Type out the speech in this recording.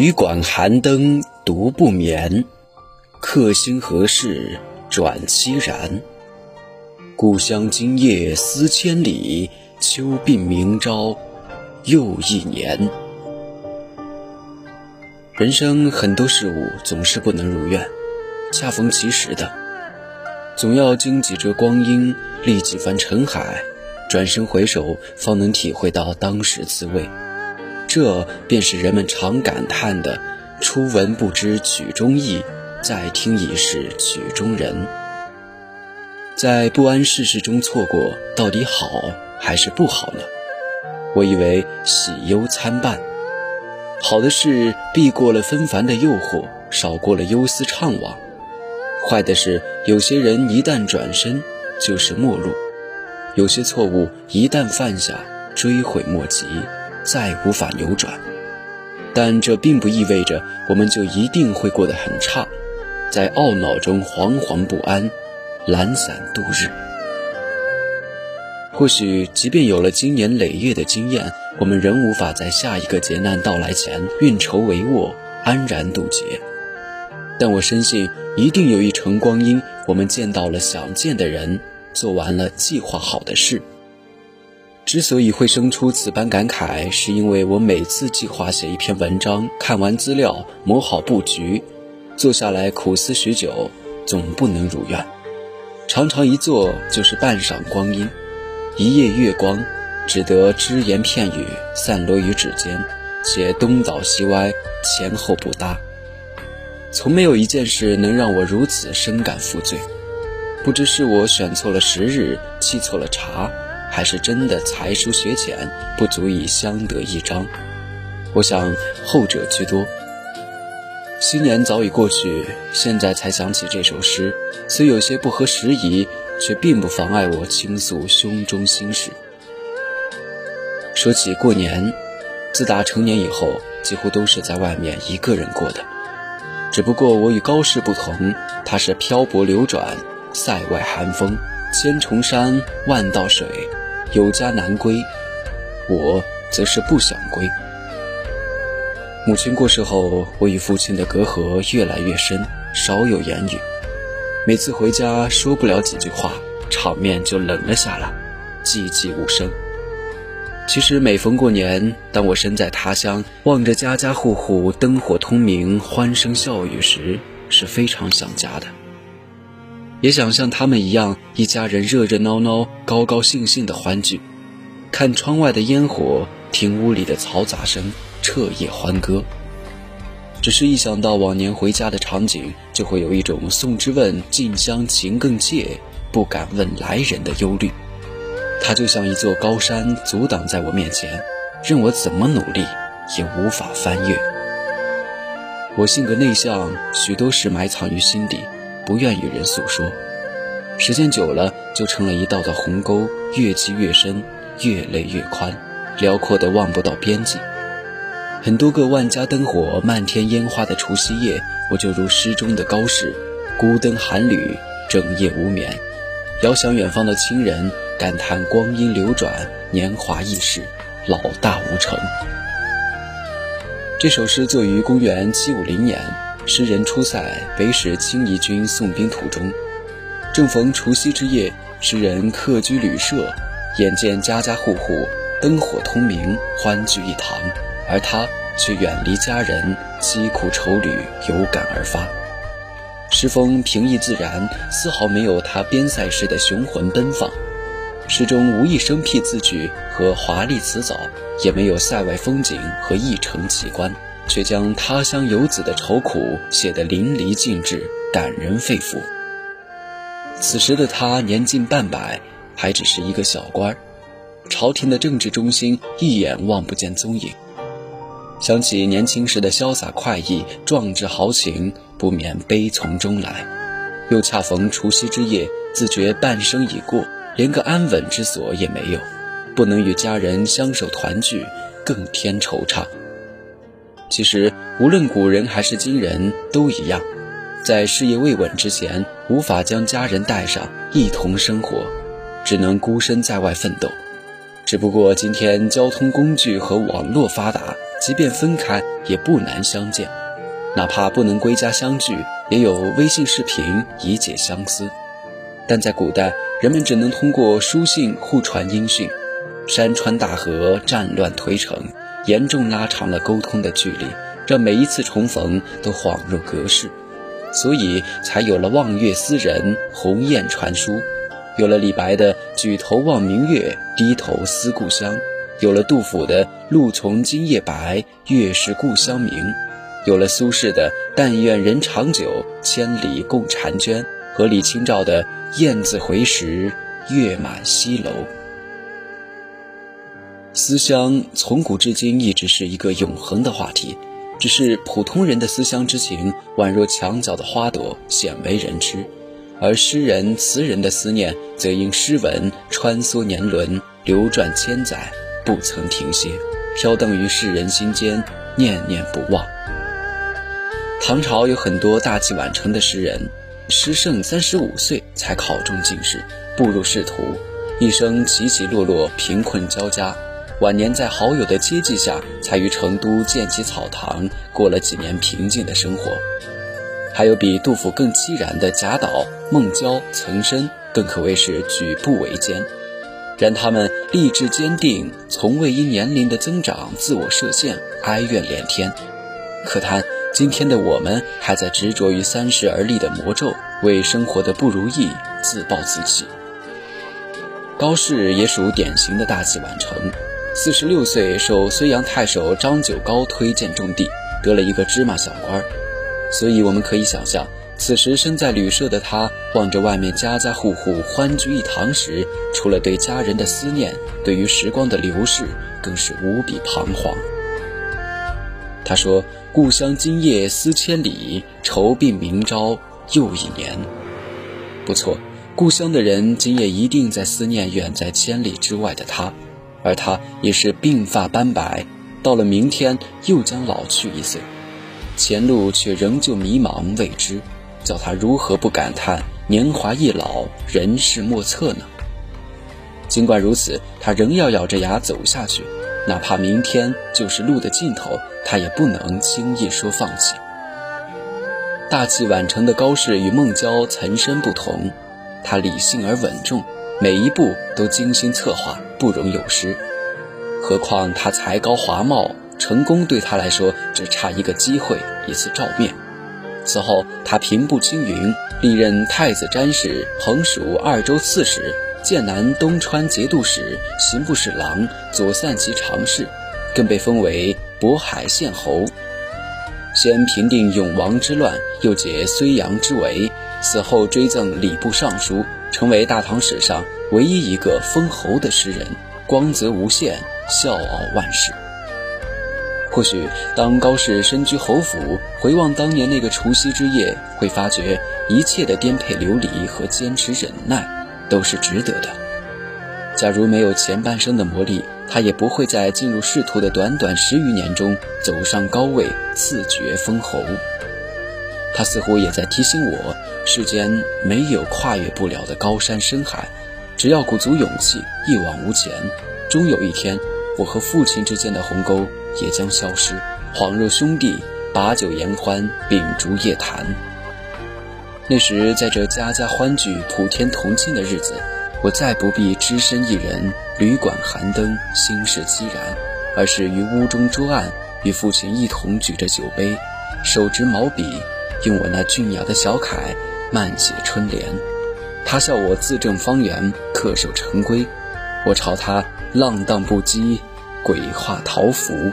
旅馆寒灯独不眠，客心何事转凄然。故乡今夜思千里，秋鬓明朝又一年。人生很多事物总是不能如愿，恰逢其时的，总要经几折光阴，历几番尘海，转身回首，方能体会到当时滋味。这便是人们常感叹的“初闻不知曲中意，再听已是曲中人”。在不谙世事中错过，到底好还是不好呢？我以为喜忧参半。好的是避过了纷繁的诱惑，少过了忧思怅惘；坏的是有些人一旦转身就是末路，有些错误一旦犯下追悔莫及，再无法扭转。但这并不意味着我们就一定会过得很差，在懊恼中惶惶不安，懒散度日。或许，即便有了经年累月的经验，我们仍无法在下一个劫难到来前运筹帷幄、安然渡劫。但我深信，一定有一程光阴，我们见到了想见的人，做完了计划好的事。之所以会生出此般感慨，是因为我每次计划写一篇文章，看完资料，谋好布局，坐下来苦思许久，总不能如愿。常常一坐就是半晌光阴。一夜月光，只得只言片语散落于指尖，且东倒西歪，前后不搭。从没有一件事能让我如此深感负罪。不知是我选错了时日，沏错了茶，还是真的才疏学浅，不足以相得益彰。我想后者居多。新年早已过去，现在才想起这首诗，虽有些不合时宜。却并不妨碍我倾诉胸中心事。说起过年，自打成年以后，几乎都是在外面一个人过的。只不过我与高适不同，他是漂泊流转，塞外寒风，千重山，万道水，有家难归；我则是不想归。母亲过世后，我与父亲的隔阂越来越深，少有言语。每次回家说不了几句话，场面就冷了下来，寂寂无声。其实每逢过年，当我身在他乡，望着家家户户灯火通明、欢声笑语时，是非常想家的。也想像他们一样，一家人热热闹闹、高高兴兴的欢聚，看窗外的烟火，听屋里的嘈杂声，彻夜欢歌。只是一想到往年回家的场景，就会有一种送之问近乡情更怯，不敢问来人的忧虑。它就像一座高山，阻挡在我面前，任我怎么努力也无法翻越。我性格内向，许多事埋藏于心底，不愿与人诉说。时间久了，就成了一道道鸿沟，越积越深，越累越宽，辽阔的望不到边际。很多个万家灯火、漫天烟花的除夕夜，我就如诗中的高适，孤灯寒旅，整夜无眠，遥想远方的亲人，感叹光阴流转，年华易逝，老大无成。这首诗作于公元七五零年，诗人出塞北使清夷军送兵途中，正逢除夕之夜，诗人客居旅舍，眼见家家户户灯火通明，欢聚一堂。而他却远离家人，凄苦愁旅有感而发。诗风平易自然，丝毫没有他边塞时的雄浑奔放。诗中无一生僻字句和华丽辞藻，也没有塞外风景和异城奇观，却将他乡游子的愁苦写得淋漓尽致，感人肺腑。此时的他年近半百，还只是一个小官儿，朝廷的政治中心一眼望不见踪影。想起年轻时的潇洒快意、壮志豪情，不免悲从中来。又恰逢除夕之夜，自觉半生已过，连个安稳之所也没有，不能与家人相守团聚，更添惆怅。其实，无论古人还是今人，都一样，在事业未稳之前，无法将家人带上一同生活，只能孤身在外奋斗。只不过今天交通工具和网络发达。即便分开也不难相见，哪怕不能归家相聚，也有微信视频以解相思。但在古代，人们只能通过书信互传音讯，山川大河战乱推城，严重拉长了沟通的距离，让每一次重逢都恍若隔世。所以才有了望月思人、鸿雁传书，有了李白的举头望明月，低头思故乡，有了杜甫的露从今夜白，月是故乡明，有了苏轼的但愿人长久，千里共婵娟，和李清照的雁字回时，月满西楼。思乡从古至今一直是一个永恒的话题。只是普通人的思乡之情，宛若墙角的花朵，鲜为人知；而诗人词人的思念，则因诗文穿梭年轮，流转千载，不曾停歇，飘荡于世人心间，念念不忘。唐朝有很多大器晚成的诗人，诗圣三十五岁才考中进士，步入仕途，一生起起落落，贫困交加。晚年在好友的接济下，才于成都建起草堂，过了几年平静的生活。还有比杜甫更凄然的贾岛、孟郊、岑参，更可谓是举步维艰。然他们励志坚定，从未因年龄的增长自我设限，哀怨连天。可叹今天的我们，还在执着于三十而立的魔咒，为生活的不如意自暴自弃。高适也属典型的大器晚成。四十六岁，受睢阳太守张九皋推荐种地，得了一个芝麻小官。所以我们可以想象，此时身在旅社的他，望着外面家家户户欢聚一堂时，除了对家人的思念，对于时光的流逝，更是无比彷徨。他说：“故乡今夜思千里，愁鬓明朝又一年。”不错，故乡的人今夜一定在思念远在千里之外的他。而他也是鬓发斑白，到了明天又将老去一岁，前路却仍旧迷茫未知，叫他如何不感叹年华易老，人世莫测呢？尽管如此，他仍要咬着牙走下去，哪怕明天就是路的尽头，他也不能轻易说放弃。大器晚成的高适与孟郊、岑参不同，他理性而稳重。每一步都精心策划，不容有失。何况他才高华茂，成功对他来说只差一个机会，一次照面。此后，他平步青云，历任太子詹事、横属二州刺史、剑南东川节度使、刑部侍郎、左散骑常侍，更被封为渤海县侯。先平定永王之乱，又解睢阳之围，死后追赠礼部尚书。成为大唐史上唯一一个封侯的诗人，光泽无限，笑傲万世。或许当高适身居侯府，回望当年那个除夕之夜，会发觉一切的颠沛流离和坚持忍耐都是值得的。假如没有前半生的磨砺，他也不会在进入仕途的短短十余年中走上高位，赐爵封侯。他似乎也在提醒我。世间没有跨越不了的高山深海，只要鼓足勇气，一往无前，终有一天，我和父亲之间的鸿沟也将消失，恍若兄弟把酒言欢，秉烛夜谈。那时，在这家家欢聚、普天同庆的日子，我再不必只身一人，旅馆寒灯，心事凄然，而是于屋中桌案，与父亲一同举着酒杯，手执毛笔，用我那俊雅的小楷。慢写春联，他笑我字正方圆，恪守成规；我朝他浪荡不羁，鬼画桃符。